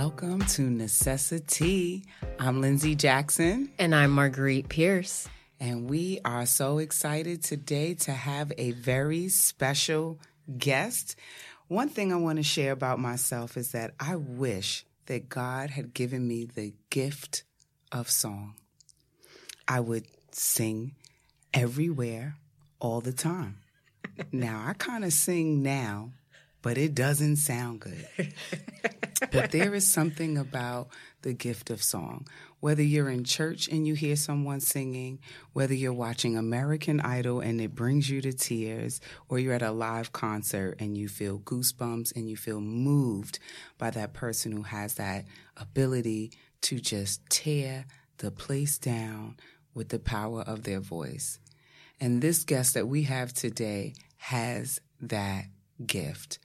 Welcome to Necessity. I'm Lindsay Jackson. And I'm Marguerite Pierce. And we are so excited today to have a very special guest. One thing I want to share about myself is that I wish that God had given me the gift of song. I would sing everywhere all the time. now, I kind of sing now, but it doesn't sound good. but there is something about the gift of song. Whether you're in church and you hear someone singing, whether you're watching American Idol and it brings you to tears, or you're at a live concert and you feel goosebumps and you feel moved by that person who has that ability to just tear the place down with the power of their voice. And this guest that we have today has that gift.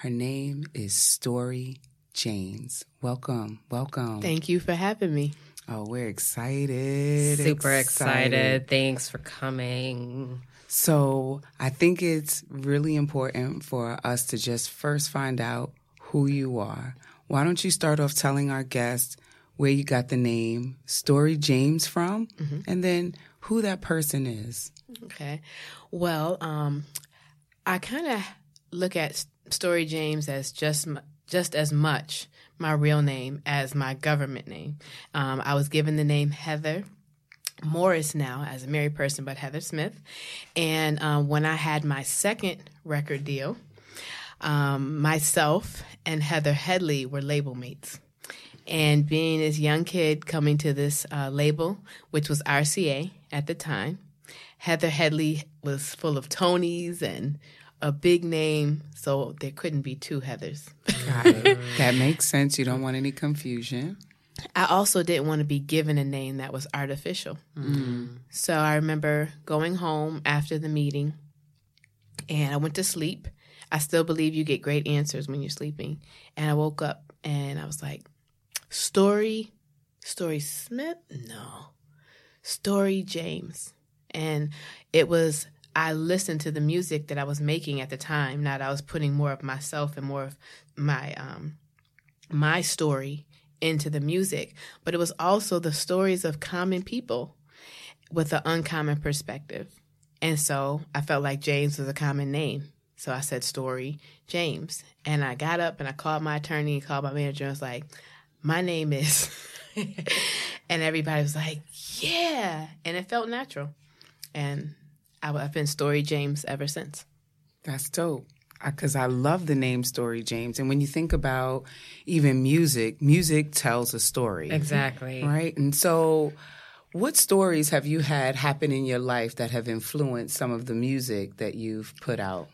Her name is Story James. Welcome, welcome. Thank you for having me. Oh, we're excited. Super excited. excited. Thanks for coming. So, I think it's really important for us to just first find out who you are. Why don't you start off telling our guests where you got the name Story James from, mm-hmm. and then who that person is? Okay. Well, um, I kind of look at Story James as just just as much my real name as my government name. Um, I was given the name Heather. Morris now as a married person, but Heather Smith. And um, when I had my second record deal, um, myself and Heather Headley were label mates. And being this young kid coming to this uh, label, which was RCA at the time, Heather Headley was full of Tonys and a big name, so there couldn't be two Heathers. Got it. that makes sense. You don't want any confusion. I also didn't want to be given a name that was artificial. Mm. So I remember going home after the meeting and I went to sleep. I still believe you get great answers when you're sleeping. And I woke up and I was like, Story, Story Smith? No. Story James. And it was I listened to the music that I was making at the time. Now that I was putting more of myself and more of my um, my story into the music, but it was also the stories of common people with an uncommon perspective. And so I felt like James was a common name. So I said story James. And I got up and I called my attorney, and called my manager, and was like, My name is and everybody was like, Yeah. And it felt natural. And I've been Story James ever since. That's dope. Because I, love the name Story James. And when you think about even music, music tells a story. Exactly. Right? And so, what stories have you had happen in your life that have influenced some of the music that you've put out?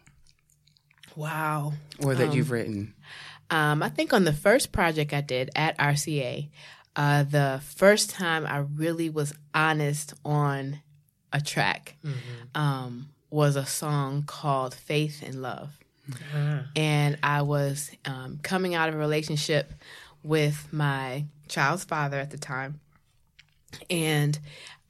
Wow. Or that um, you've written? Um, I think on the first project I did at RCA, uh, the first time I really was honest on a track mm-hmm. um, was a song called Faith and Love. Uh-huh. And I was um, coming out of a relationship with my child's father at the time. And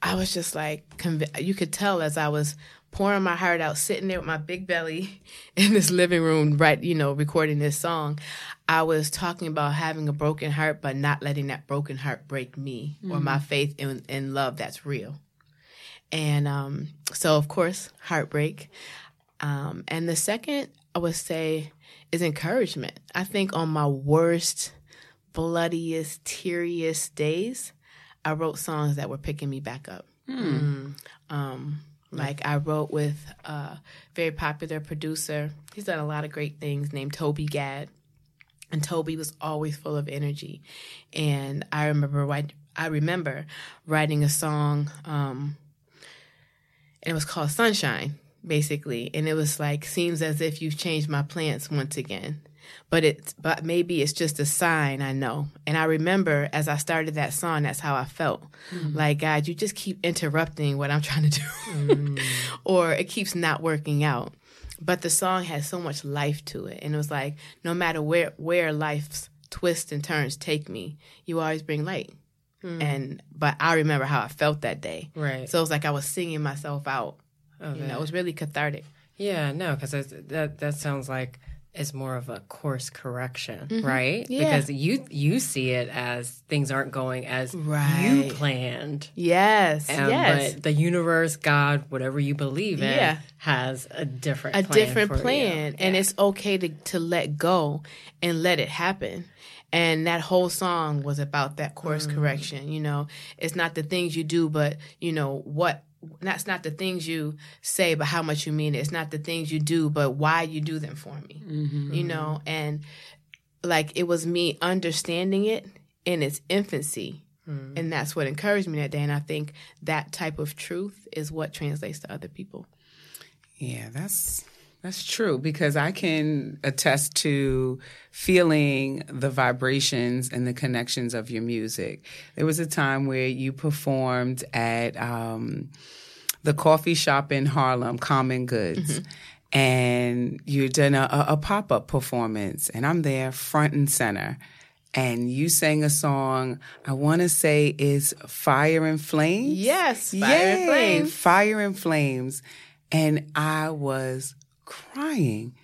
I was just like, conv- you could tell as I was pouring my heart out, sitting there with my big belly in this living room, right, you know, recording this song. I was talking about having a broken heart, but not letting that broken heart break me mm-hmm. or my faith in, in love that's real. And um, so, of course, heartbreak. Um, and the second, I would say, is encouragement. I think on my worst, bloodiest, teariest days, I wrote songs that were picking me back up. Hmm. Um, like I wrote with a very popular producer. He's done a lot of great things named Toby Gad. And Toby was always full of energy. And I remember I remember writing a song um, and it was called Sunshine, basically. And it was like, seems as if you've changed my plans once again. But it, but maybe it's just a sign. I know. And I remember as I started that song, that's how I felt. Mm-hmm. Like God, you just keep interrupting what I'm trying to do, mm-hmm. or it keeps not working out. But the song has so much life to it, and it was like, no matter where where life's twists and turns take me, you always bring light. Mm. And but I remember how I felt that day. Right. So it was like I was singing myself out. Okay. You know, it was really cathartic. Yeah, no, because that that sounds like it's more of a course correction, Mm-hmm. right? Yeah. Because you you see it as things aren't going as Right. you planned. Yes, Um, yes. But the universe, God, whatever you believe in, Yeah. has a different a plan different for you. plan and Yeah. it's okay to, to let go and let it happen and that whole song was about that course Mm-hmm. correction you know it's not the things you do but you know what that's not the things you say but how much you mean it it's not the things you do but why you do them for me Mm-hmm. you know and like it was me understanding it in its infancy Mm-hmm. and that's what encouraged me that day and i think that type of truth is what translates to other people Yeah, that's that's true because I can attest to feeling the vibrations and the connections of your music. There was a time where you performed at um, the coffee shop in Harlem, Common Goods. And you did a, a pop up performance, and I'm there front and center. And you sang a song, I want to say is Fire and Flames. Yes, Fire and Flames. Fire and Flames. And I was crying.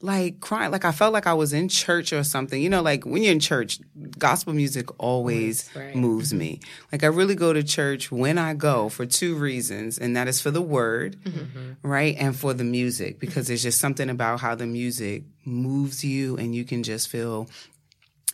Like crying, like I felt like I was in church or something. You know, like when you're in church, gospel music always Right. moves me. Like I really go to church when I go for two reasons, and that is for the word, mm-hmm. right, and for the music because there's just something about how the music moves you, and you can just feel,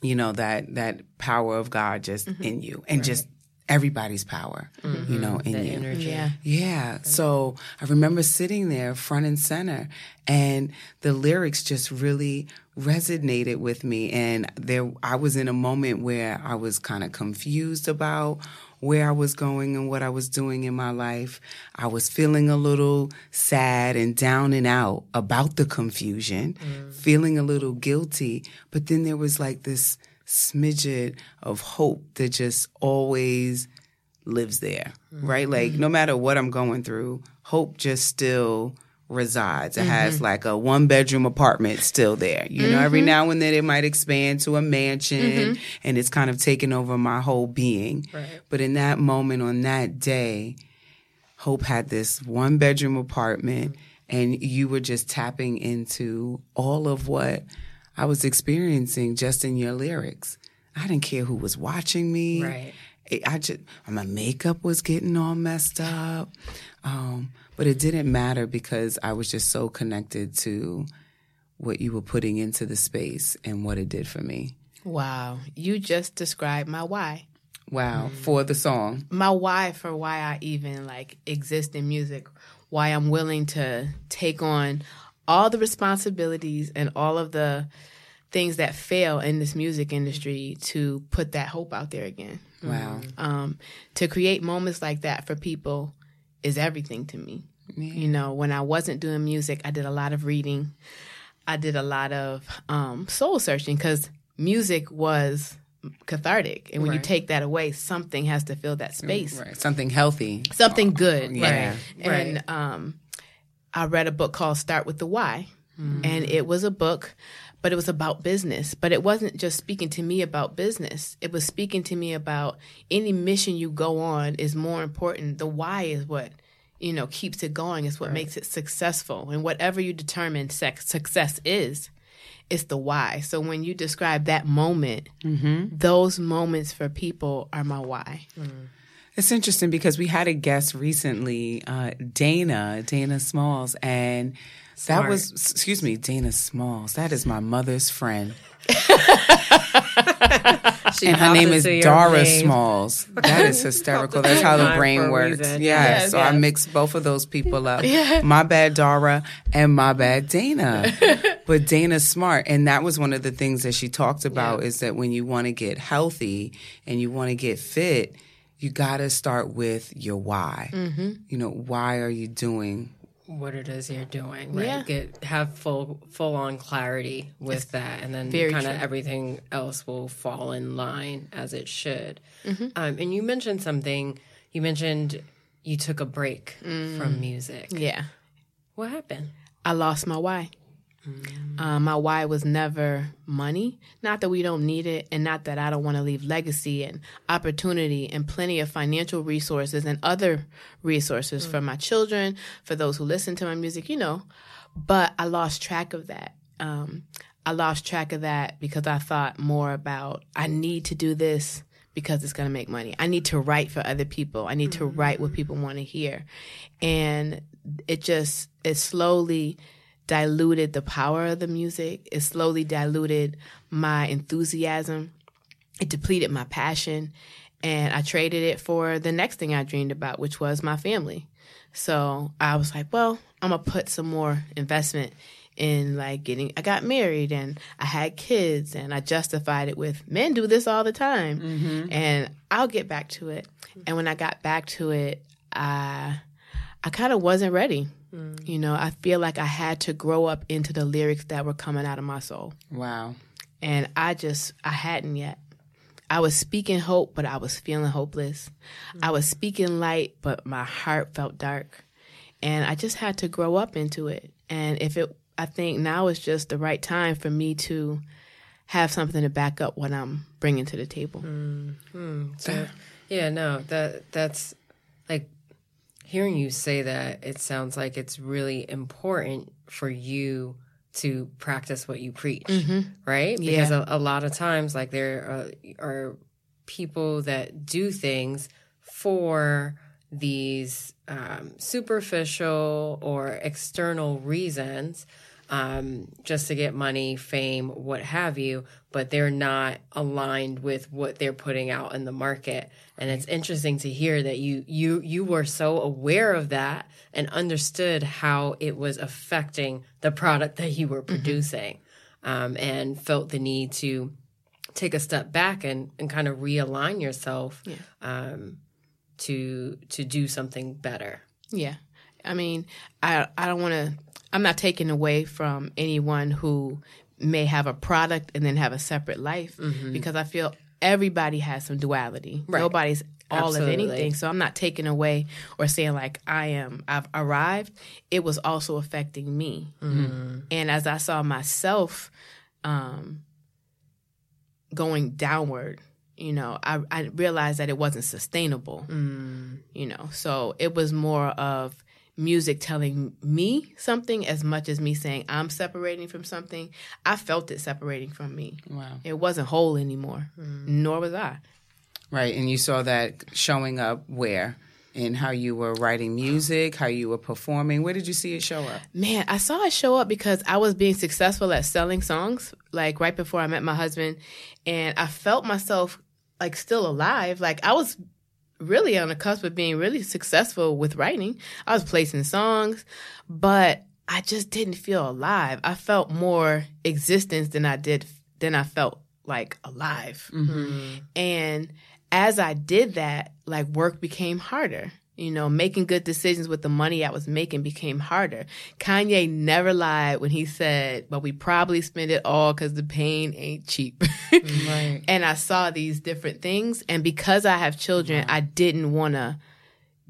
you know, that that power of God just mm-hmm. in you, and just everybody's power, you mm-hmm. know, in The you. energy. yeah Yeah. So I remember sitting there front and center and the lyrics just really resonated with me and there I was in a moment where I was kind of confused about where I was going and what I was doing in my life. I was feeling a little sad and down and out about the confusion, mm. feeling a little guilty, but then there was like this smidget of hope that just always lives there, mm-hmm. right? Like no matter what I'm going through, hope just still resides. It has mm-hmm. like a one bedroom apartment still there. You know, every mm-hmm. now and then it might expand to a mansion and it's kind of taken over my whole being. Right. But in that moment on that day, Hope had this one bedroom apartment and you were just tapping into all of what I was experiencing just in your lyrics. I didn't care who was watching me. Right. I just my makeup was getting all messed up, um, but it didn't matter because I was just so connected to what you were putting into the space and what it did for me. Wow, you just described my why. Wow, for the song. My why for why I even like exist in music, why I'm willing to take on all the responsibilities and all of the things that fail in this music industry to put that hope out there again. Wow. Um, to create moments like that for people is everything to me. You know, when I wasn't doing music, I did a lot of reading. I did a lot of um, soul searching because music was cathartic. And when you take that away, something has to fill that space. Right. Something healthy. Something good. Yeah. Right. And um, I read a book called Start with the Why. And mm. it was a book, but it was about business. But it wasn't just speaking to me about business. It was speaking to me about any mission you go on is more important. The why is what you know keeps it going. It's what makes it successful. And whatever you determine sex, success is, it's the why. So when you describe that moment, mm-hmm. those moments for people are my why. Mm. It's interesting because we had a guest recently, uh, Dana, Dana Smalls, and that was, excuse me, Dana Smalls. That is my mother's friend. And her name is Dara. Smalls. That is hysterical. That's how the brain works. Yeah. Yes, so I yes. mixed both of those people up. yeah. My bad Dara and my bad Dana. but Dana's smart. And that was one of the things that she talked about is that when you want to get healthy and you want to get fit, you got to start with your why. Mm-hmm. You know, why are you doing what it is you're doing. Right. Yeah. Get have full full on clarity with that, and then kind of everything else will fall in line as it should. Mm-hmm. Um, and you mentioned something. You mentioned you took a break Mm. from music. Yeah. What happened? I lost my why. Um, my why was never money. Not that we don't need it, and not that I don't want to leave legacy and opportunity and plenty of financial resources and other resources for my children, for those who listen to my music, you know. But I lost track of that. um, I lost track of that because I thought more about I need to do this because it's going to make money. I need to write for other people. I need to write what people want to hear. And it just it slowly diluted the power of the music. It slowly diluted my enthusiasm. It depleted my passion and I traded it for the next thing I dreamed about, which was my family. So I was like, well, I'm gonna put some more investment in like getting I got married and I had kids and I justified it with men do this all the time mm-hmm. and I'll get back to it. And when I got back to it, I I kind of wasn't ready. Mm. You know, I feel like I had to grow up into the lyrics that were coming out of my soul. Wow. And I just I hadn't yet. I was speaking hope, but I was feeling hopeless. Mm-hmm. I was speaking light, but my heart felt dark. And I just had to grow up into it. And if it, I think now is just the right time for me to have something to back up what I'm bringing to the table. Mm-hmm. So, yeah, no, that that's hearing you say that. It sounds like it's really important for you to practice what you preach, mm-hmm. right? Because yeah. a, a, lot of times, like there are, are, people that do things for these um, superficial or external reasons um, just to get money, fame, what have you, but they're not aligned with what they're putting out in the market. And it's interesting to hear that you you you were so aware of that and understood how it was affecting the product that you were mm-hmm. producing, mm-hmm. um, and felt the need to take a step back and, and kind of realign yourself yeah. um, to to do something better. Yeah, I mean, I I don't want to I'm not taking away from anyone who may have a product and then have a separate life mm-hmm. because I feel everybody has some duality. Right. Nobody's all Absolutely. of anything. So I'm not taking away or saying like I am I've arrived. It was also affecting me. Mm-hmm. And as I saw myself um, going downward, you know, I, I realized that it wasn't sustainable. Mm. You know, so it was more of music telling me something as much as me saying I'm separating from something. I felt it separating from me. Wow. It wasn't whole anymore, mm. nor was I. Right. And you saw that showing up where? In how you were writing music, how you were performing. Where did you see it show up? Man, I saw it show up because I was being successful at selling songs, like right before I met my husband. And I felt myself like still alive. Like I was really on the cusp of being really successful with writing. I was placing songs, but I just didn't feel alive. I felt more existence than I did than I felt like alive. Mm-hmm. And as I did that, like work became harder. You know, making good decisions with the money I was making became harder. Kanye never lied when he said, but we probably spend it all because the pain ain't cheap. right. And I saw these different things. And because I have children, I didn't want to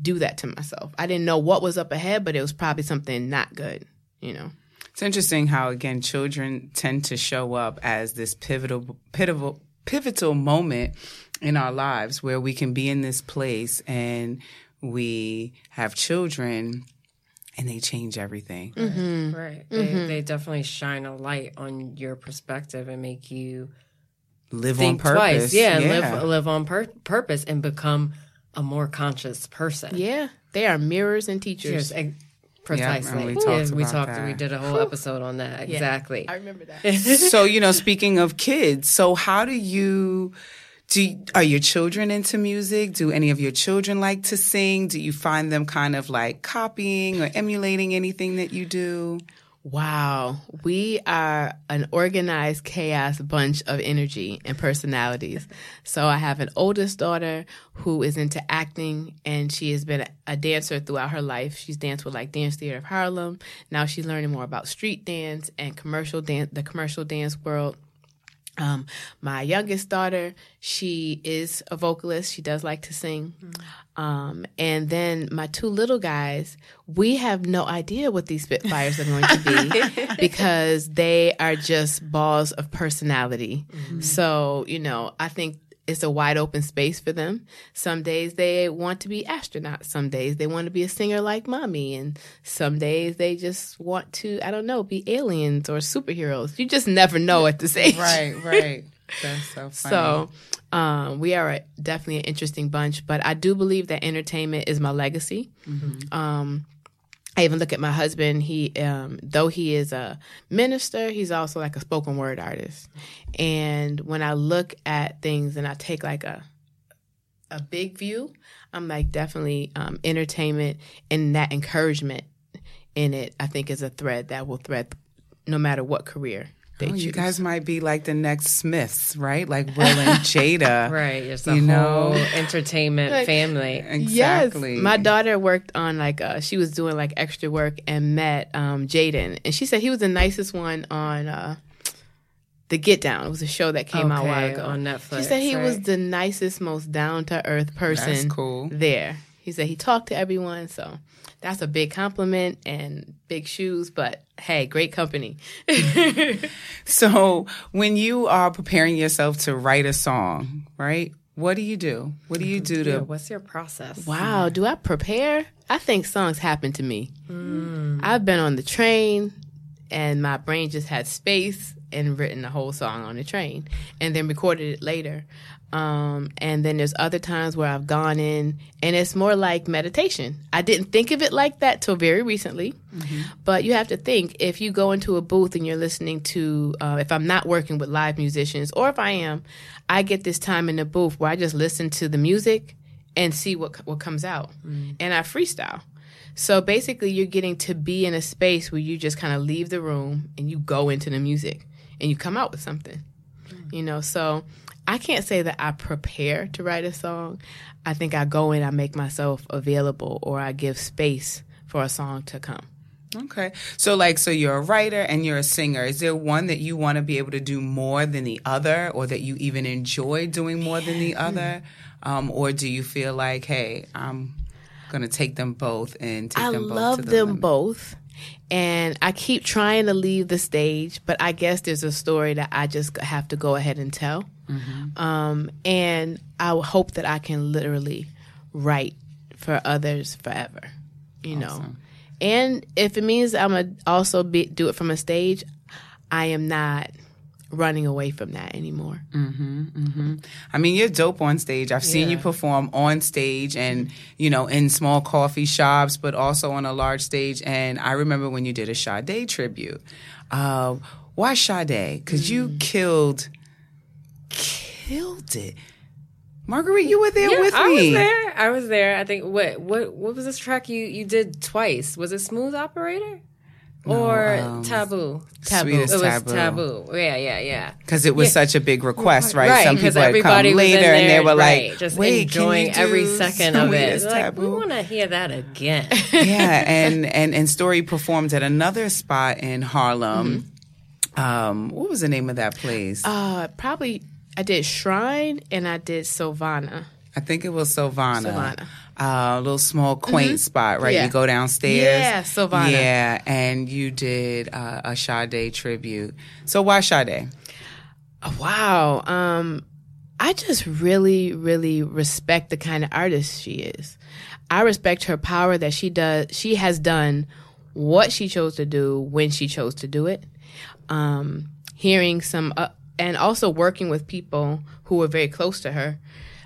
do that to myself. I didn't know what was up ahead, but it was probably something not good, you know. It's interesting how, again, children tend to show up as this pivotal, pivotal, pivotal moment in our lives where we can be in this place and we have children and they change everything. Mm-hmm. Right. They, mm-hmm. they, definitely shine a light on your perspective and make you live on purpose. Twice. Yeah, yeah. live live on pur- purpose and become a more conscious person. Yeah, they are mirrors and teachers. Cheers. Precisely. Yeah, we talked. we talked. That. We did a whole episode on that. Exactly. Yeah, I remember that. so you know, speaking of kids, so how do you? Do are your children into music? Do any of your children like to sing? Do you find them kind of like copying or emulating anything that you do? Wow, we are an organized chaos bunch of energy and personalities. So I have an oldest daughter who is into acting and she has been a dancer throughout her life. She's danced with like Dance Theater of Harlem. Now she's learning more about street dance and commercial dance, the commercial dance world. Um, my youngest daughter, she is a vocalist. She does like to sing. Mm-hmm. Um, and then my two little guys, we have no idea what these Spitfires are going to be because they are just balls of personality. Mm-hmm. So, you know, I think it's a wide open space for them. Some days they want to be astronauts. Some days they want to be a singer like mommy. And some days they just want to, I don't know, be aliens or superheroes. You just never know at this age. Right, right. That's so funny. So um, we are a, definitely an interesting bunch, but I do believe that entertainment is my legacy. Um, I even look at my husband. He, um, though he is a minister, he's also like a spoken word artist. And when I look at things and I take like a a big view, I'm like definitely um, entertainment and that encouragement in it. I think is a thread that will thread no matter what career they Oh, you guys might be like the next Smiths, right? Like Will and Jada. Right. It's a You know? entertainment Like- family. Exactly. Yes, my daughter worked on like uh, she was doing like extra work and met um, Jaden, and she said he was the nicest one on uh, the Get Down. It was a show that came out a while ago on Netflix, She said he was the nicest, most down to earth person. That's cool. There, he said he talked to everyone, so that's a big compliment and big shoes. But hey, great company. So when you are preparing yourself to write a song, right? What do you do? What do you do to Yeah, what's your process? Wow, do I prepare? I think songs happen to me. Mm. I've been on the train and my brain just had space and written the whole song on the train and then recorded it later. Um, and then there's other times where I've gone in and it's more like meditation. I didn't think of it like that till very recently. But you have to think if you go into a booth and you're listening to, uh, if I'm not working with live musicians, or if I am, I get this time in the booth where I just listen to the music and see what what comes out, and I freestyle. So basically, you're getting to be in a space where you just kind of leave the room and you go into the music and you come out with something. You know, so I can't say that I prepare to write a song. I think I go in, I make myself available, or I give space for a song to come. Okay. So like so you're a writer and you're a singer. Is there one that you want to be able to do more than the other or that you even enjoy doing more than the other? Um, or do you feel like, hey, I'm gonna take them both and take I them both love to the them limit? both. And I keep trying to leave the stage, but I guess there's a story that I just have to go ahead and tell. Mm-hmm. Um, and I hope that I can literally write for others forever, you know. And if it means I'm gonna also be, do it from a stage, I am not running away from that anymore. I mean, you're dope on stage. I've seen you perform on stage and, you know, in small coffee shops, but also on a large stage. And I remember when you did a Sade tribute. Uh, why Sade? Because you Mm. killed, killed it. Marguerite, you were there Yeah, with I me. I was there. I was there. I think what what what was this track you you did twice? Was it Smooth Operator or um, Taboo? Taboo. Sweetest It was taboo. taboo. Yeah, yeah, yeah. Because it was such a big request, right? Right, Some people had come later there, and they were right, like, just "Wait, enjoying every second of it. Like, we want to hear that again. yeah, and and and Story performed at another spot in Harlem. Um, what was the name of that place? Uh, probably I did Shrine and I did Silvana. I think it was Silvana. Silvana. Uh, a little small quaint spot, right? Yeah. You go downstairs. Yeah, Silvana. Yeah, and you did uh, a Sade tribute. So why Sade? Wow. Um, I just really, really respect the kind of artist she is. I respect her power that she does. She has done what she chose to do when she chose to do it. Um, hearing some, uh, and also working with people who were very close to her.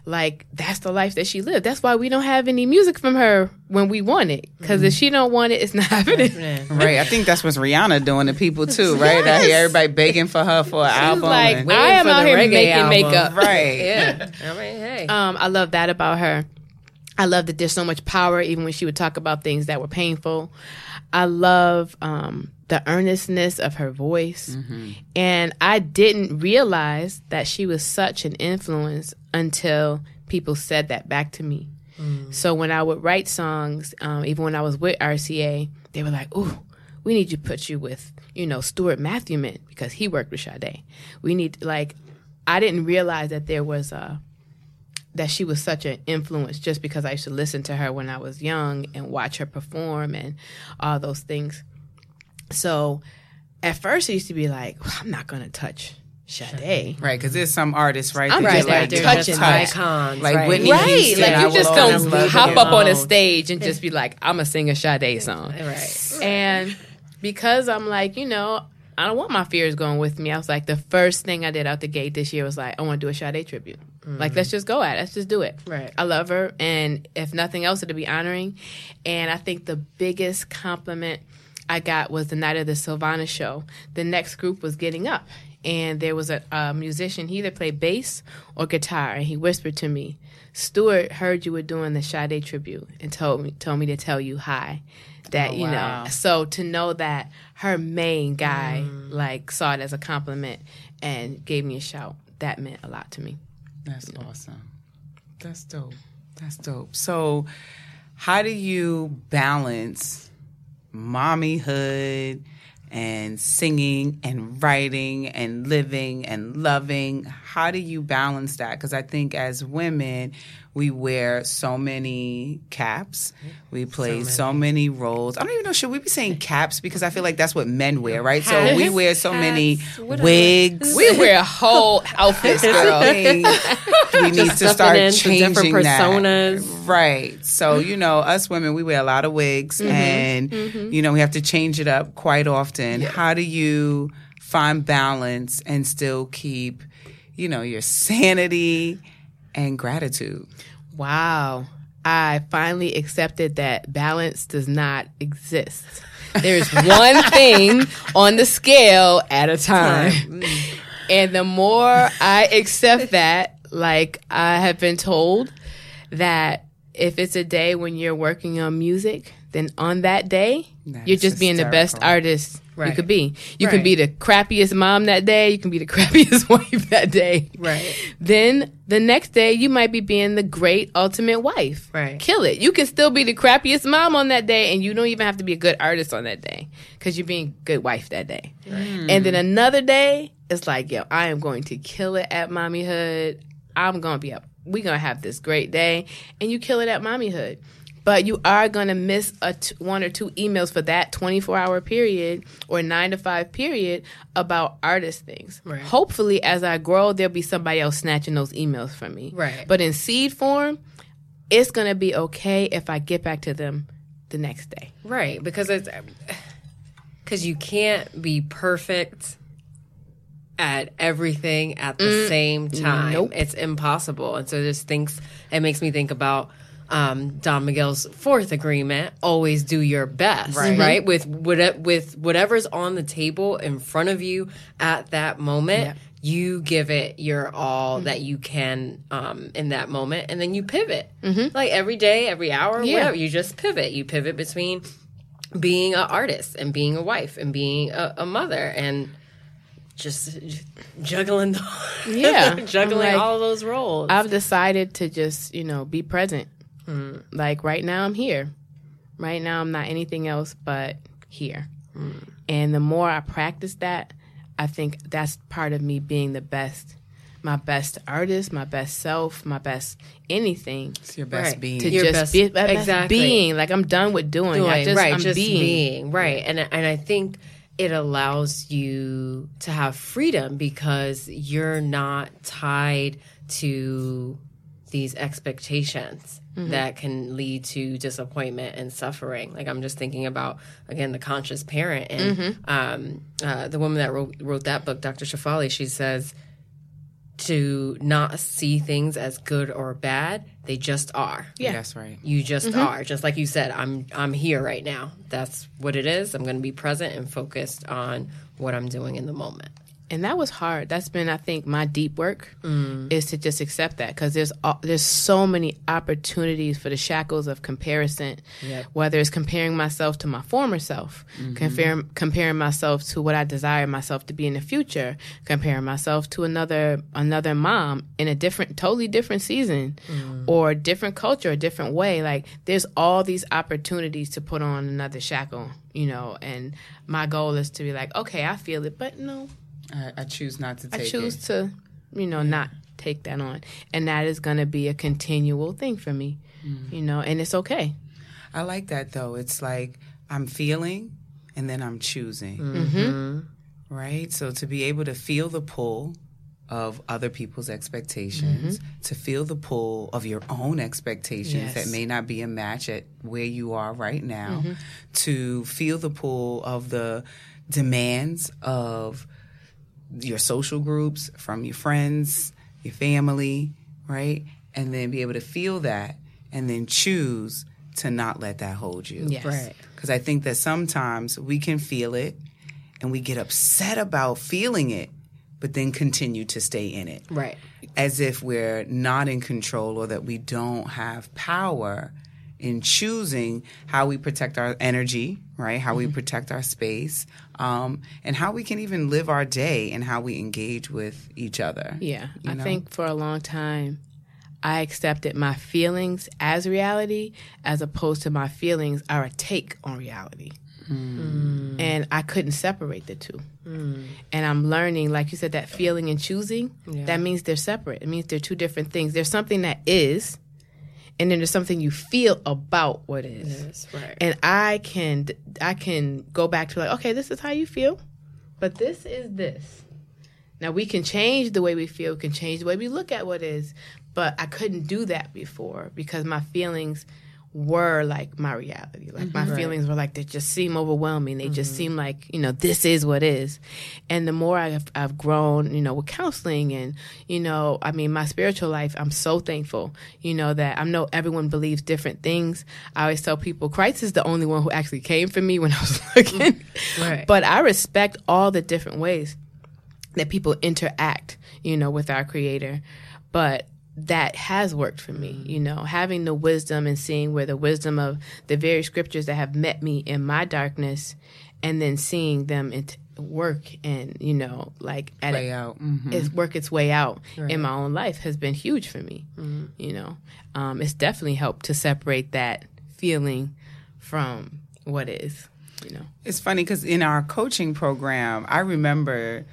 Like that's the life that she lived. That's why we don't have any music from her when we want it. Because if she don't want it, it's not happening. Right, I think that's what's Rihanna doing to people too, right? I hear everybody begging for her for an album. like, and- I am out here making album. makeup. right. yeah, I mean, hey. Um, I love that about her. I love that there's so much power, even when she would talk about things that were painful. I love um, the earnestness of her voice. And I didn't realize that she was such an influence until people said that back to me. So when I would write songs, um, even when I was with RCA, they were like, "Ooh, we need to put you with, you know, Stuart Matthewman because he worked with Sade. We need like." I didn't realize that there was a that she was such an influence just because I used to listen to her when I was young and watch her perform and all those things. So at first I used to be like, well, I'm not going to touch Sade. Right, because there's some artists, right? I'm that right just, like, they're touching that. icons, Like right? Whitney Right, Houston, like you just don't hop up on a stage and just be like, "I'm gonna sing a Sade song." Right. And because I'm like, you know, I don't want my fears going with me. I was like, the first thing I did out the gate this year was like, I want to do a Sade tribute. Mm. Like, let's just go at it. Let's just do it. Right. I love her, and if nothing else, it'll be honoring. And I think the biggest compliment I got was the night of the Silvana show. The next group was getting up, and there was a, a musician. He either played bass or guitar, and he whispered to me, "Stuart heard you were doing the Sade tribute, and told me told me to tell you hi." That Oh, you wow. know, so to know that her main guy mm. like saw it as a compliment and gave me a shout, that meant a lot to me. That's awesome. That's dope. That's dope. So, how do you balance mommyhood and singing and writing and living and loving? How do you balance that? Because I think as women, we wear so many caps. We play so many. roles. I don't even know, should we be saying caps? Because I feel like that's what men wear, right? So we wear so many Hats, whatever. wigs. We wear whole outfits, girl. we need to start into changing different that. personas. Right. So, you know, us women, we wear a lot of wigs and, you know, we have to change it up quite often. How do you find balance and still keep, you know, your sanity and gratitude? Wow. I finally accepted that balance does not exist. There's one thing on the scale at a time. Mm. And the more I accept that, like I have been told that if it's a day when you're working on music, then on that day, That you're just being the best hysterical. Artist you could be. You can be the crappiest mom that day, you can be the crappiest wife that day. Right. Then the next day, you might be being the great ultimate wife. Right. Kill it. You can still be the crappiest mom on that day, and you don't even have to be a good artist on that day because you're being good wife that day. Right. And then another day, it's like, yo, I am going to kill it at mommyhood. I'm going to be up. We're going to have this great day. And you kill it at mommyhood. But you are going to miss a t- one or two emails for that 24 hour period or nine to five period about artist things. Right. Hopefully, as I grow, there'll be somebody else snatching those emails from me. Right. But in seed form, it's going to be okay if I get back to them the next day. Right, because it's because you can't be perfect at everything at the mm. same time. nope. It's impossible. And so this thinks it makes me think about um, Don Miguel's fourth agreement: always do your best, right? With what with whatever's on the table in front of you at that moment. Yep. You give it your all that you can um, in that moment, and then you pivot. Like every day, every hour, Yeah. whatever. You just pivot. You pivot between being an artist and being a wife and being a, a mother and just j- juggling the, Yeah. juggling like, all those roles I've decided to just, you know, be present. Mm. Like right now, I'm here. Right now, I'm not anything else but here. Mm. And the more I practice that, I think that's part of me being the best, my best artist, my best self, my best anything. It's your best Right. being. To Your just best- be my best exactly. being. Like I'm done with doing. I just, right I'm just being. being. right and and i think it allows you to have freedom because you're not tied to these expectations Mm-hmm. that can lead to disappointment and suffering like i'm just thinking about again the conscious parent and Mm-hmm. um, uh, the woman that wrote, wrote that book dr Shefali she says to not see things as good or bad they just are Yeah. That's right. you just Mm-hmm. are just like you said i'm i'm here right now that's what it is i'm going to be present and focused on what i'm doing in the moment and that was hard. That's been, I think, my deep work is to just accept that because there's uh, there's so many opportunities for the shackles of comparison. Yep. Whether it's comparing myself to my former self, comparing comparing myself to what I desire myself to be in the future, comparing myself to another another mom in a different, totally different season, or different culture, a different way. Like there's all these opportunities to put on another shackle, you know. And my goal is to be like, okay, I feel it, but no, I, I choose not to take I choose it. to, you know, not take that on. And that is going to be a continual thing for me, you know, and it's okay. I like that though. It's like I'm feeling and then I'm choosing. Mm-hmm. right? So to be able to feel the pull of other people's expectations, Mm-hmm. to feel the pull of your own expectations Yes. that may not be a match at where you are right now, Mm-hmm. to feel the pull of the demands of your social groups, from your friends, your family, right? And then be able to feel that and then choose to not let that hold you. Yes. Right. Because I think that sometimes we can feel it and we get upset about feeling it, but then continue to stay in it Right. as if we're not in control or that we don't have power in choosing how we protect our energy, right? How we Mm-hmm. protect our space, um, and how we can even live our day and how we engage with each other. Yeah, You I think for a long time, I accepted my feelings as reality, as opposed to my feelings are a take on reality. And I couldn't separate the two. And I'm learning, like you said, that feeling and choosing, that means they're separate. It means they're two different things. There's something that is, and then there's something you feel about what is Yes, right. and I can I can go back to like, okay, this is how you feel, but this is this. Now we can change the way we feel, can change the way we look at what is, but I couldn't do that before because my feelings were like my reality. Like mm-hmm. my feelings were like they just seem overwhelming. They just mm-hmm. seem like you know this is what is. And the more I've I've grown, you know, with counseling and you know, I mean, my spiritual life, I'm so thankful. You know that I know everyone believes different things. I always tell people Christ is the only one who actually came for me when I was looking. Mm. Right. But I respect all the different ways that people interact, you know, with our creator. But that has worked for me, you know, having the wisdom and seeing where the wisdom of the very scriptures that have met me in my darkness and then seeing them int- work and, you know, like at a, out. Mhm. it's work its way out in my own life has been huge for me. You know, um, it's definitely helped to separate that feeling from what is. You know, It's funny because in our coaching program, I remember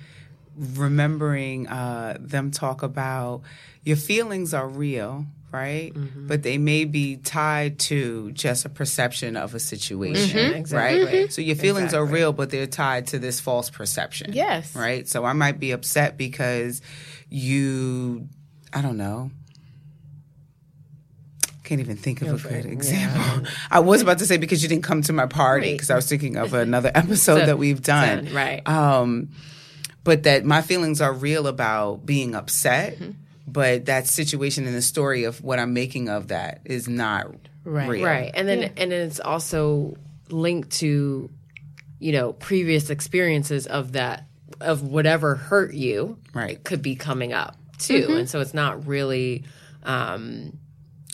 remembering uh, them talk about your feelings are real, right? But they may be tied to just a perception of a situation, Mhm. Exactly. right? So your feelings are real, but they're tied to this false perception. Yes. Right? So I might be upset because you, I don't know. Can't even think of a good yeah. example. I was about to say because you didn't come to my party Right. because I was thinking of another episode So- that we've done. so, right. Um, but that my feelings are real about being upset, Mm-hmm. but that situation and the story of what I'm making of that is not Right. real. Right. And then Yeah. and then it's also linked to you know previous experiences of that of whatever hurt you Right. could be coming up too. And so it's not really um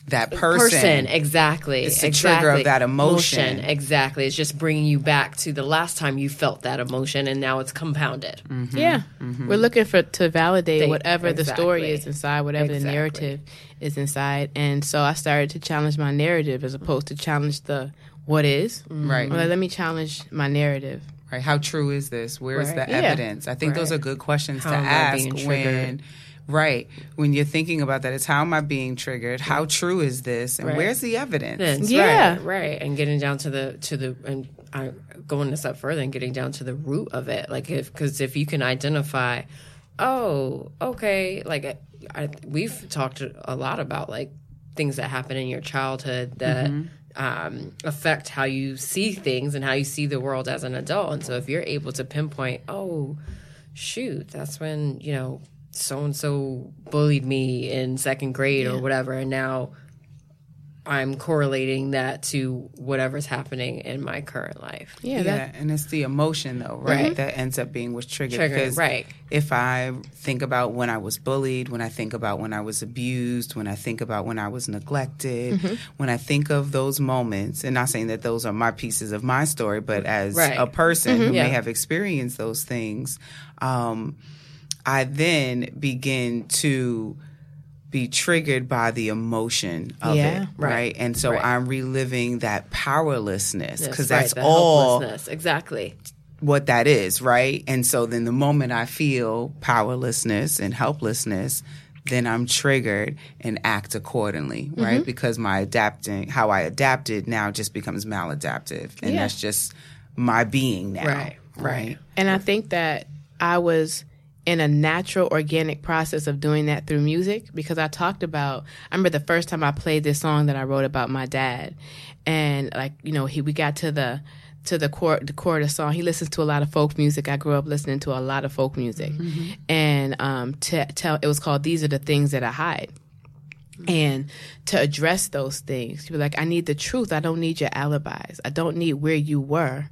That person. person, exactly. It's the exactly. trigger of that emotion. Exactly. It's just bringing you back to the last time you felt that emotion and now it's compounded. Mm-hmm. Yeah, we're looking for to validate They- whatever the story is inside, whatever the narrative is inside, and so I started to challenge my narrative as opposed to challenge the what is. Right. Like, let me challenge my narrative. Right. How true is this? Where's Right. the Yeah. evidence? I think those are good questions How to ask when triggered? Right. When you're thinking about that, it's how am I being triggered? How true is this? And Right. where's the evidence? That's Yeah. right, right, and getting down to the to the and I, going a step further and getting down to the root of it, like if because if you can identify, oh, okay, like I, we've talked a lot about like things that happen in your childhood that um, affect how you see things and how you see the world as an adult, and so if you're able to pinpoint, oh, shoot, that's when you know so and so bullied me in second grade or whatever, and now I'm correlating that to whatever's happening in my current life. Yeah, Yeah, that, and it's the emotion though, right? Right. That ends up being what's triggered. Triggered, because right. if I think about when I was bullied, when I think about when I was abused, when I think about when I was neglected, Mm-hmm. when I think of those moments, and not saying that those are my pieces of my story, but as Right. a person who Yeah. may have experienced those things, um, I then begin to be triggered by the emotion of Yeah. it, right? Right. And so Right. I'm reliving that powerlessness because right, that's the all exactly. what that is, right? And so then the moment I feel powerlessness and helplessness, then I'm triggered and act accordingly, right? Mm-hmm. Because my adapting, how I adapted now just becomes maladaptive. And Yeah. that's just my being now. Right, Right. And I think that I was in a natural, organic process of doing that through music because I talked about. I remember the first time I played this song that I wrote about my dad, and like you know, he we got to the to the core the core of the song. He listens to a lot of folk music. I grew up listening to a lot of folk music, and um, to tell it was called "These Are the Things That I Hide." And to address those things, you were like, I need the truth. I don't need your alibis. I don't need where you were.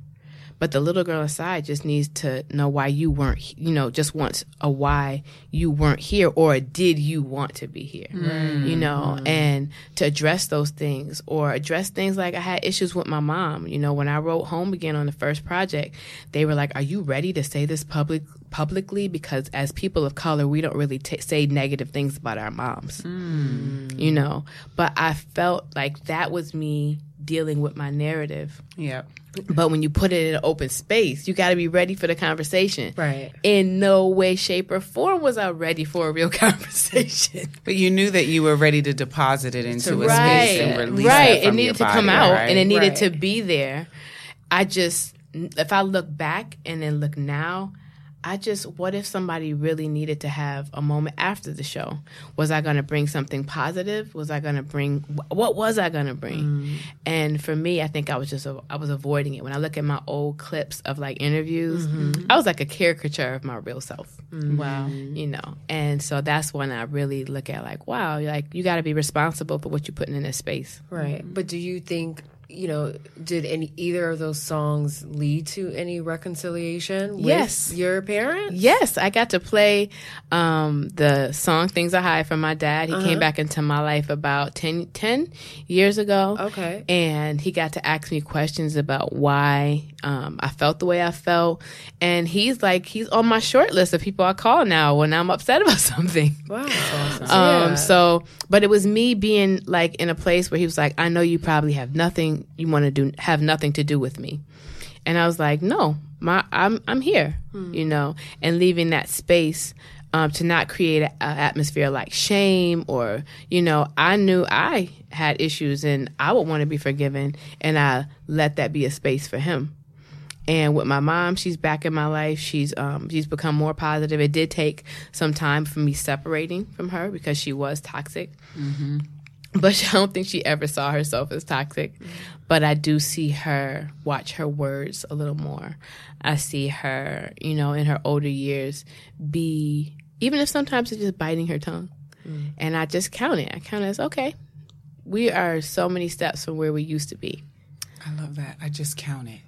But the little girl inside just needs to know why you weren't, you know, just wants a why you weren't here or did you want to be here, you know, mm-hmm. and to address those things or address things like I had issues with my mom. You know, when I wrote Home Again on the first project, they were like, Are you ready to say this public? publicly? Because as people of color we don't really t- say negative things about our moms. Hmm. You know but i felt like that was me dealing with my narrative Yeah. but when you put it in an open space, you got to be ready for the conversation. Right. In no way, shape, or form was I ready for a real conversation. But you knew that you were ready to deposit it into a space and release it. right. that from it needed to your come out, right? and it needed to be there. I just, if I look back and then look now, I just, what if somebody really needed to have a moment after the show? Was I going to bring something positive? Was I going to bring, what was I going to bring? Mm. And for me, I think I was just, I was avoiding it. When I look at my old clips of like interviews, Mm-hmm. I was like a caricature of my real self. Wow. You know, and so that's when I really look at like, wow, like you got to be responsible for what you're putting in this space. Right. But do you think, you know, did any either of those songs lead to any reconciliation with Yes. your parents? Yes, I got to play um, the song Things Are High from my dad. He came back into my life about 10, 10 years ago. Okay. And he got to ask me questions about why um, I felt the way I felt. And he's like, he's on my short list of people I call now when I'm upset about something. Wow. Um, so, but it was me being like in a place where he was like, I know you probably have nothing you want to do, have nothing to do with me. And I was like, no, my, I'm, I'm here, you know, and leaving that space, um, to not create an atmosphere like shame or, you know, I knew I had issues and I would want to be forgiven and I let that be a space for him. And with my mom, she's back in my life. She's um, she's become more positive. It did take some time for me separating from her because she was toxic. But I don't think she ever saw herself as toxic. But I do see her watch her words a little more. I see her, you know, in her older years, be even if sometimes it's just biting her tongue. Mm. And I just count it. I count it as okay. We are so many steps from where we used to be. I love that. I just count it.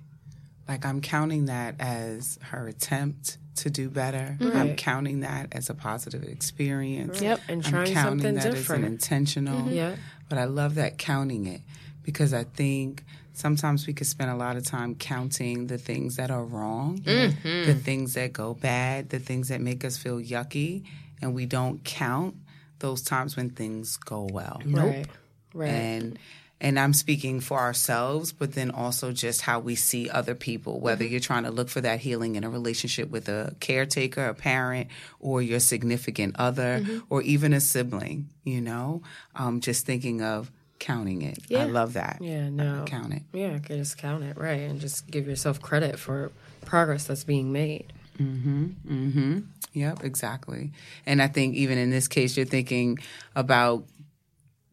Like I'm counting that as her attempt to do better. I'm counting that as a positive experience. Yep. And I'm trying counting something that different. as an intentional. Mm-hmm. Yeah. But I love that counting it because I think sometimes we could spend a lot of time counting the things that are wrong, know, the things that go bad, the things that make us feel yucky, and we don't count those times when things go well. Right. Right. And and I'm speaking for ourselves, but then also just how we see other people, whether you're trying to look for that healing in a relationship with a caretaker, a parent, or your significant other, or even a sibling, you know, um, just thinking of counting it. Yeah. I love that. yeah. No. Count it. Yeah. Just count it. Right. And just give yourself credit for progress that's being made. Mm-hmm. Mm-hmm. Yep, exactly. And I think even in this case, you're thinking about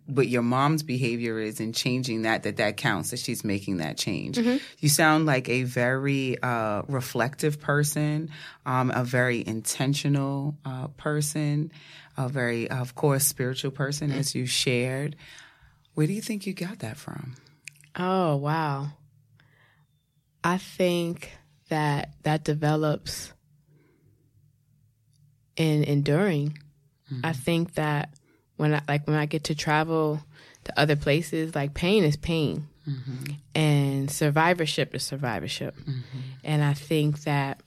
what your mom's behavior is and changing that, that that counts, that she's making that change. You sound like a very uh, reflective person, um, a very intentional uh, person, a very, of course, spiritual person, as you shared. Where do you think you got that from? Oh, wow. I think that that develops in enduring. I think that when I like when I get to travel to other places, like pain is pain. Mm-hmm. And survivorship is survivorship. Mm-hmm. And I think that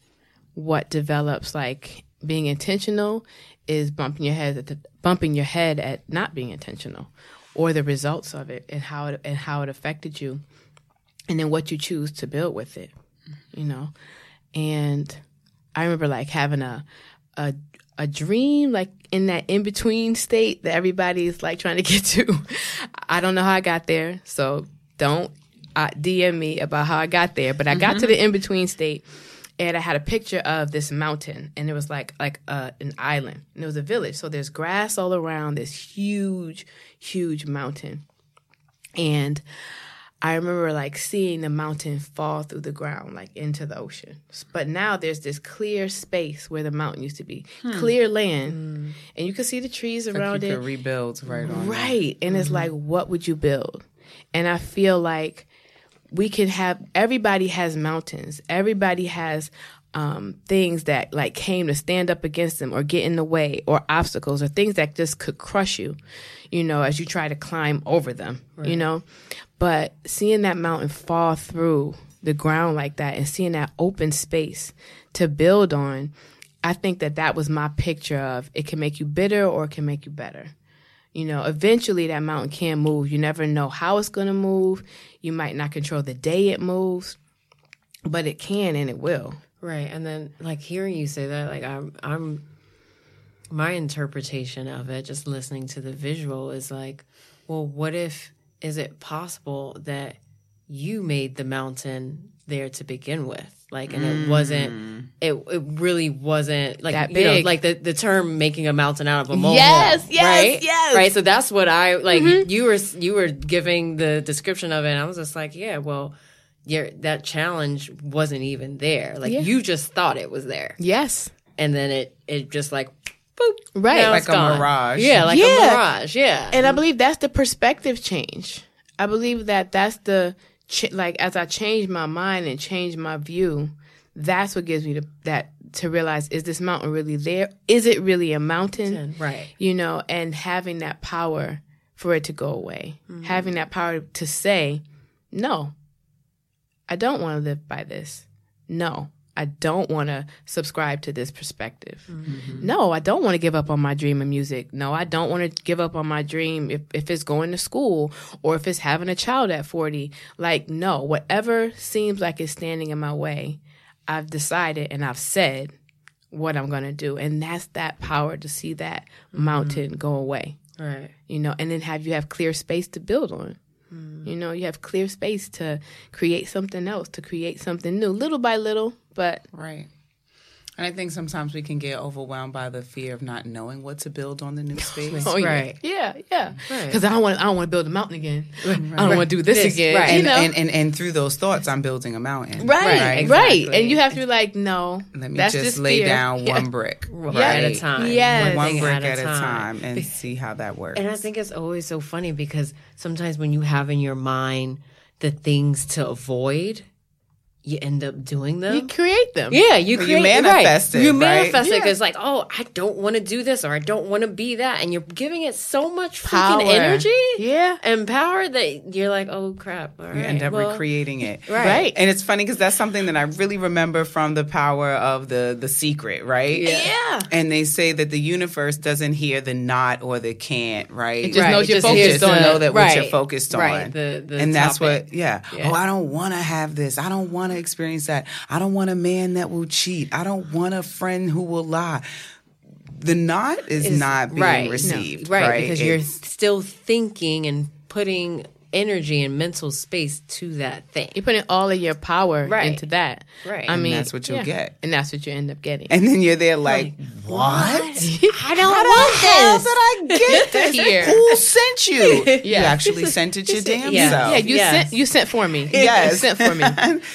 what develops like being intentional is bumping your head at the, bumping your head at not being intentional or the results of it and how it and how it affected you and then what you choose to build with it you know and i remember like having a a a dream like in that in between state that everybody's like trying to get to. I don't know how i got there so don't uh, dm me about how i got there. But i got to the in between state and I had a picture of this mountain, and it was like like uh, an island, and it was a village. So there's grass all around this huge, huge mountain, and I remember like seeing the mountain fall through the ground, like into the ocean. But now there's this clear space where the mountain used to be, hmm. clear land, hmm. and you can see the trees Like around you it. could rebuild right on. that. Right. And it's mm-hmm. like, what would you build? And I feel like we can have, everybody has mountains. Everybody has um, things that like came to stand up against them or get in the way or obstacles or things that just could crush you, you know, as you try to climb over them, you know? But seeing that mountain fall through the ground like that and seeing that open space to build on, I think that that was my picture of it can make you bitter or it can make you better. You know, eventually that mountain can move. You never know how it's going to move. You might not control the day it moves, but it can and it will. Right. And then like hearing you say that, like I'm I'm my interpretation of it, just listening to the visual is like, well, what if is it possible that you made the mountain there to begin with? Like and it wasn't it it really wasn't like That you know, big. like the, the term making a mountain out of a molehill. Yes, yes, right? yes. Mm-hmm. Right. So that's what I like you were you were giving the description of it and I was just like, yeah, well your that challenge wasn't even there. Like Yeah. you just thought it was there, Yes. and then it it just like boop, Right. now Like it's a gone. mirage. Yeah, like Yeah. a mirage. Yeah, And I believe that's the perspective change. I believe that that's the, ch- like, as I change my mind and change my view, that's what gives me the, that to realize is this mountain really there? Is it really a mountain? right. you know, and having that power for it to go away, mm-hmm. having that power to say, no, I don't want to live by this. No, I don't want to subscribe to this perspective. Mm-hmm. No, I don't want to give up on my dream of music. No, I don't want to give up on my dream if, if it's going to school or if it's having a child at 40. Like, no, whatever seems like it's standing in my way, I've decided and I've said what I'm going to do. And that's that power to see that mm-hmm. mountain go away, Right. you know, and then have you have clear space to build on. Mm. You know, you have clear space to create something else, to create something new, little by little, but Right. And I think sometimes we can get overwhelmed by the fear of not knowing what to build on the new oh, space. oh, yeah. Right. yeah, yeah, Right. because I don't want, I don't want to build a mountain again. I don't want to do this, This, again. right. You and, know, and, and and through those thoughts, I'm building a mountain. right, right, Right. exactly. and you have to be like, no, Let me that's just this lay fear. down Yeah. one brick Right. right. At a time. Yes. One thing brick at a time, and see how that works. And I think it's always so funny because sometimes when you have in your mind the things to avoid, you end up doing them. You create them. Yeah, you But you manifest right. it, You right? manifest it Yeah. because like, oh, I don't want to do this or I don't want to be that, and you're giving it so much Power. freaking energy Yeah. and power that you're like, oh crap, all right, you end up well, recreating it. Right. Right. And it's funny because that's something that I really remember from the power of the the secret, right? Yeah. And they say that the universe doesn't hear the not or the can't, right? It just knows it you're just focused just on know it. that what you're Right. focused on. Right. The- the and that's what, yeah. Yeah. Oh, I don't want to have this. I don't want to experience that. I don't want a man that will cheat. I don't want a friend who will lie. The not is, is- not being right, no, received, right, right? because you're still thinking and putting energy and mental space to that thing. You're putting all of your power Right. into that. Right. I And mean, that's what you'll get. And that's what you end up getting. and then you're there like, what? I don't How want the hell this. did I get this? Here. Who sent you? You actually sent it your damn Yeah. self. yeah, you Yes. sent you sent for me. Yes. You sent for me.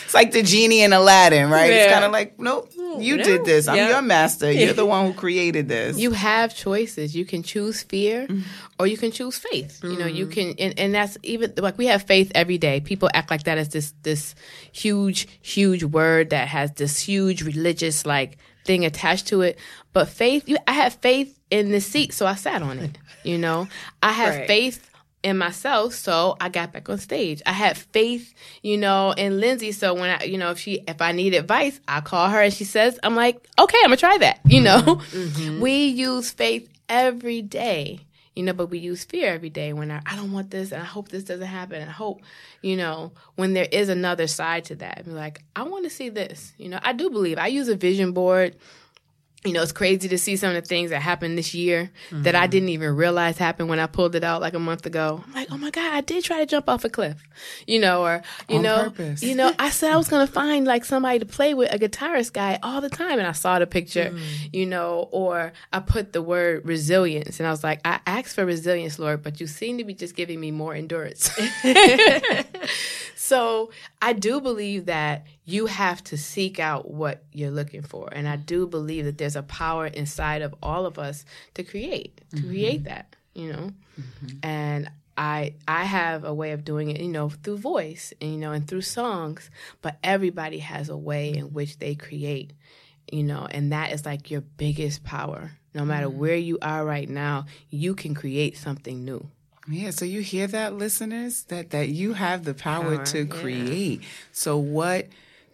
it's like the genie in Aladdin, right? It's kind of like, nope, mm, you no. did this. I'm Yeah. your master. You're the one who created this. You have choices. You can choose fear mm. or you can choose faith. You know, you mm. can and, and that's even like we have faith every day. People act like that is this this huge, huge word that has this huge religious like thing attached to it. But faith you I have faith in the seat, so I sat on it. You know? I have Right. faith in myself, so I got back on stage. I had faith, you know, in Lindsay. So when I, you know, if she, if I need advice, I call her and she says, I'm like, okay, I'm gonna try that. You know, mm-hmm. we use faith every day, you know, but we use fear every day when I, I don't want this and I hope this doesn't happen. And I hope, you know, when there is another side to that, like, I want to see this. You know, I do believe I use a vision board you know, it's crazy to see some of the things that happened this year mm-hmm. that I didn't even realize happened when I pulled it out like a month ago. I'm like, oh my god, I did try to jump off a cliff, you know, or you On know, purpose. you know, I said I was gonna find like somebody to play with, a guitarist guy, all the time, and I saw the picture, mm. you know, or I put the word resilience, and I was like, I asked for resilience, Lord, but you seem to be just giving me more endurance. so I do believe that you have to seek out what you're looking for. And I do believe that there's a power inside of all of us to create, to mm-hmm. create that, you know? Mm-hmm. And I I have a way of doing it, you know, through voice and you know, and through songs, but everybody has a way in which they create, you know, and that is like your biggest power. No matter mm-hmm. where you are right now, you can create something new. Yeah, so you hear that listeners that that you have the power, power to create. Yeah. So what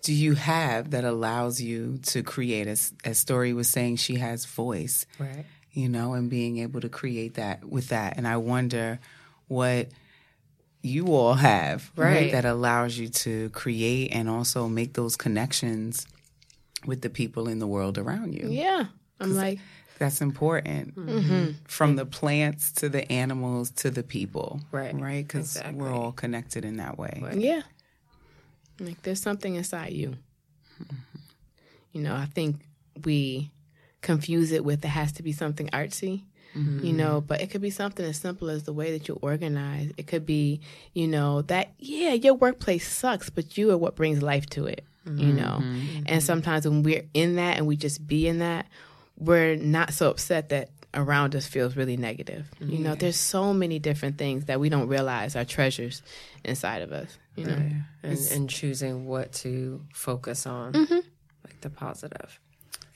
do you have that allows you to create? As, as Story was saying, she has voice, right? You know, and being able to create that with that. And I wonder what you all have, right, right that allows you to create and also make those connections with the people in the world around you. Yeah, I'm like that's important mm-hmm. from the plants to the animals to the people right right because exactly. we're all connected in that way yeah like there's something inside you. You know, I think we confuse it with it has to be something artsy. Mm-hmm. You know, but it could be something as simple as the way that you organize. It could be, you know, that yeah, your workplace sucks, but you are what brings life to it. Mm-hmm. You know, mm-hmm. and sometimes when we're in that and we just be in that, we're not so upset that around us feels really negative. You know, there's so many different things that we don't realize are treasures inside of us you know, right. and, and, choosing what to focus on, mm-hmm. like the positive.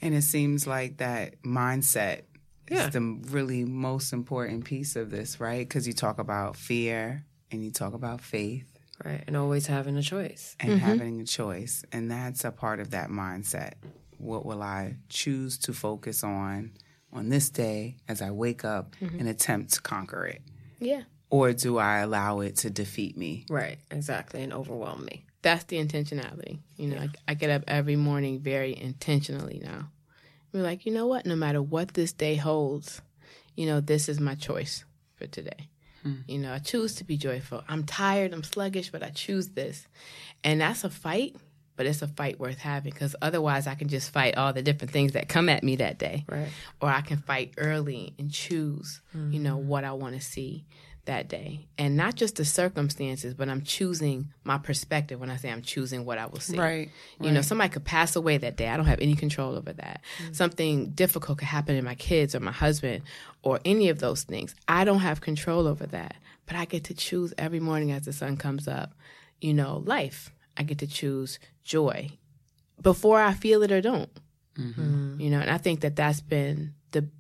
And it seems like that mindset yeah. is the really most important piece of this, right? Because you talk about fear and you talk about faith. Right. And always having a choice. And mm-hmm. having a choice. And that's a part of that mindset. What will I choose to focus on on this day as I wake up mm-hmm. and attempt to conquer it? Yeah or do I allow it to defeat me? Right, exactly, and overwhelm me. That's the intentionality. You know, yeah. I, I, get up every morning very intentionally now. We're like, you know what? No matter what this day holds, you know, this is my choice for today. Hmm. You know, I choose to be joyful. I'm tired, I'm sluggish, but I choose this. And that's a fight, but it's a fight worth having because otherwise I can just fight all the different things that come at me that day. Right. Or I can fight early and choose, mm-hmm. you know, what I want to see that day. And not just the circumstances but i'm choosing my perspective when i say i'm choosing what i will see. Right you right. know somebody could pass away that day. I don't have any control over that. Mm-hmm. something difficult could happen to my kids or my husband or any of those things. I don't have control over that but i get to choose every morning as the sun comes up you know life. I get to choose joy before i feel it or don't. Mm-hmm. you know and i think that that's been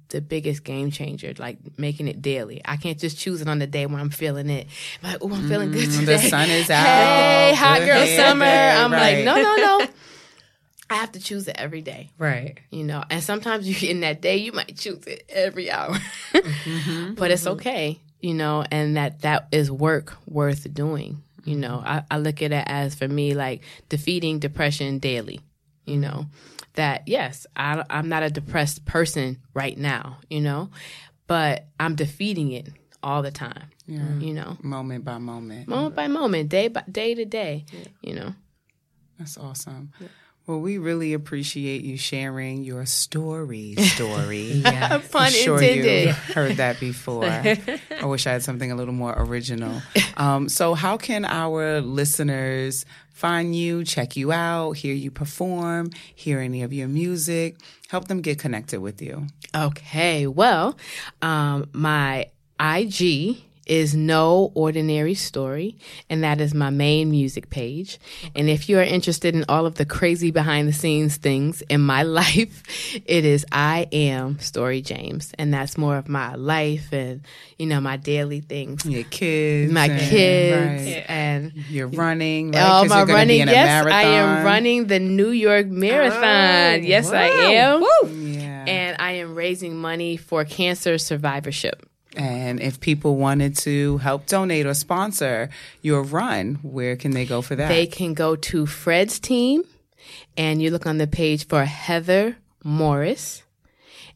the biggest game changer, like making it daily. I can't just choose it on the day when I'm feeling it. I'm like, oh, I'm feeling good today. The sun is out. Hey, hot girl summer. I'm right. like, no, no, no. I have to choose it every day. Right. You know, and sometimes you in that day you might choose it every hour. mm-hmm, but it's mm-hmm. okay, you know, and that that is work worth doing. You know, I, I look at it as for me like defeating depression daily, you know that yes, I, I'm not a depressed person right now, you know, but I'm defeating it all the time. Yeah. You know, moment by moment, moment by moment, day by day to day. Yeah. You know, that's awesome. Yeah. Well, we really appreciate you sharing your story. Story, yeah. Pun sure intended. you heard that before. I wish I had something a little more original. Um, so, how can our listeners find you, check you out, hear you perform, hear any of your music? Help them get connected with you. Okay. Well, um, my IG is No Ordinary Story, and that is my main music page. And if you are interested in all of the crazy behind the scenes things in my life, it is I Am Story James, and that's more of my life and you know my daily things. Your kids, my and, kids, right. and you're running. Right? Oh, my running! Yes, I am running the New York Marathon. Oh, yes, wow. I am. Woo! Yeah. And I am raising money for cancer survivorship. And if people wanted to help donate or sponsor your run, where can they go for that? They can go to Fred's team and you look on the page for Heather Morris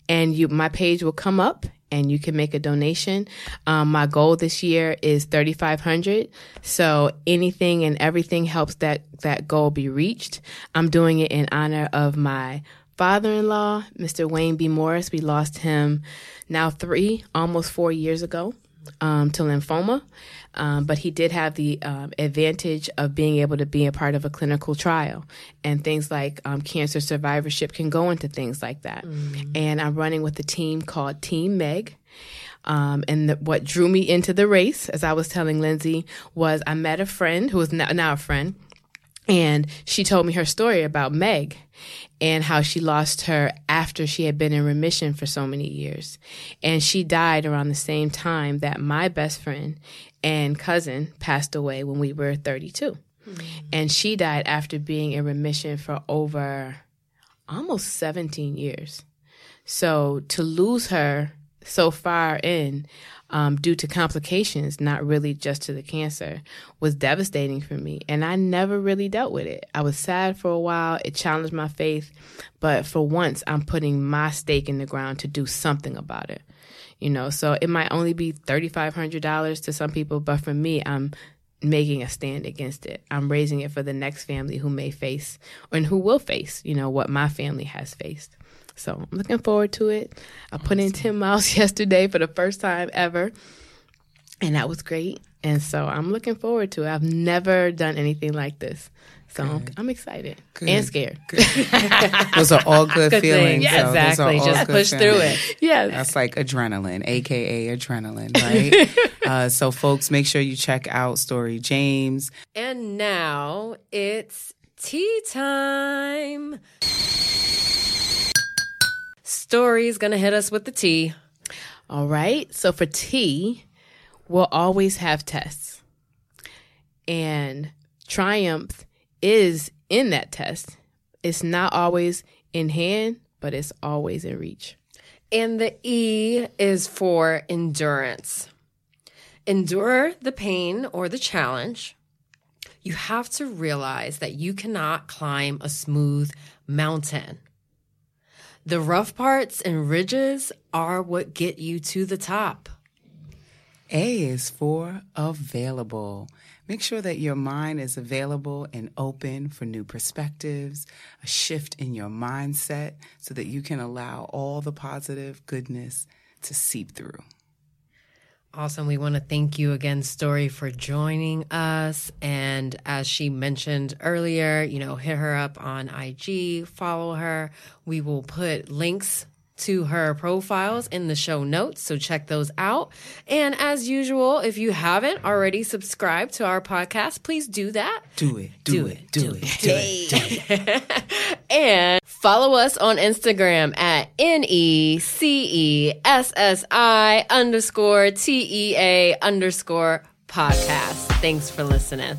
and you my page will come up and you can make a donation. Um, my goal this year is 3,500. So anything and everything helps that, that goal be reached. I'm doing it in honor of my father-in-law, Mr. Wayne B. Morris. We lost him now three, almost four years ago, um, to lymphoma. Um, but he did have the um, advantage of being able to be a part of a clinical trial, and things like um, cancer survivorship can go into things like that. Mm. And I'm running with a team called Team Meg. Um, and the, what drew me into the race, as I was telling Lindsay, was I met a friend who is now, now a friend, and she told me her story about Meg and how she lost her after she had been in remission for so many years. And she died around the same time that my best friend and cousin passed away when we were 32. Mm-hmm. And she died after being in remission for over almost 17 years. So to lose her so far in um, due to complications, not really just to the cancer, was devastating for me. And I never really dealt with it. I was sad for a while. It challenged my faith. But for once, I'm putting my stake in the ground to do something about it you know so it might only be $3500 to some people but for me i'm making a stand against it i'm raising it for the next family who may face and who will face you know what my family has faced so i'm looking forward to it i awesome. put in 10 miles yesterday for the first time ever and that was great and so i'm looking forward to it i've never done anything like this so good. I'm excited good. and scared. those are all good, good feelings. Yeah, so exactly. Just push feelings. through it. Yeah. That's like adrenaline, aka adrenaline, right? uh, so, folks, make sure you check out Story James. And now it's tea time. Story's going to hit us with the tea. All right. So, for tea, we'll always have tests. And Triumph is in that test. It's not always in hand, but it's always in reach. And the E is for endurance. Endure the pain or the challenge. You have to realize that you cannot climb a smooth mountain. The rough parts and ridges are what get you to the top. A is for available. Make sure that your mind is available and open for new perspectives, a shift in your mindset so that you can allow all the positive goodness to seep through. Awesome. We want to thank you again, Story, for joining us. And as she mentioned earlier, you know, hit her up on IG, follow her. We will put links to her profiles in the show notes, so check those out. And as usual, if you haven't already subscribed to our podcast, please do that. Do it. Do, do it, it. Do it. Do it. Do it. and follow us on Instagram at N E C E S S I underscore T E A underscore podcast. Thanks for listening.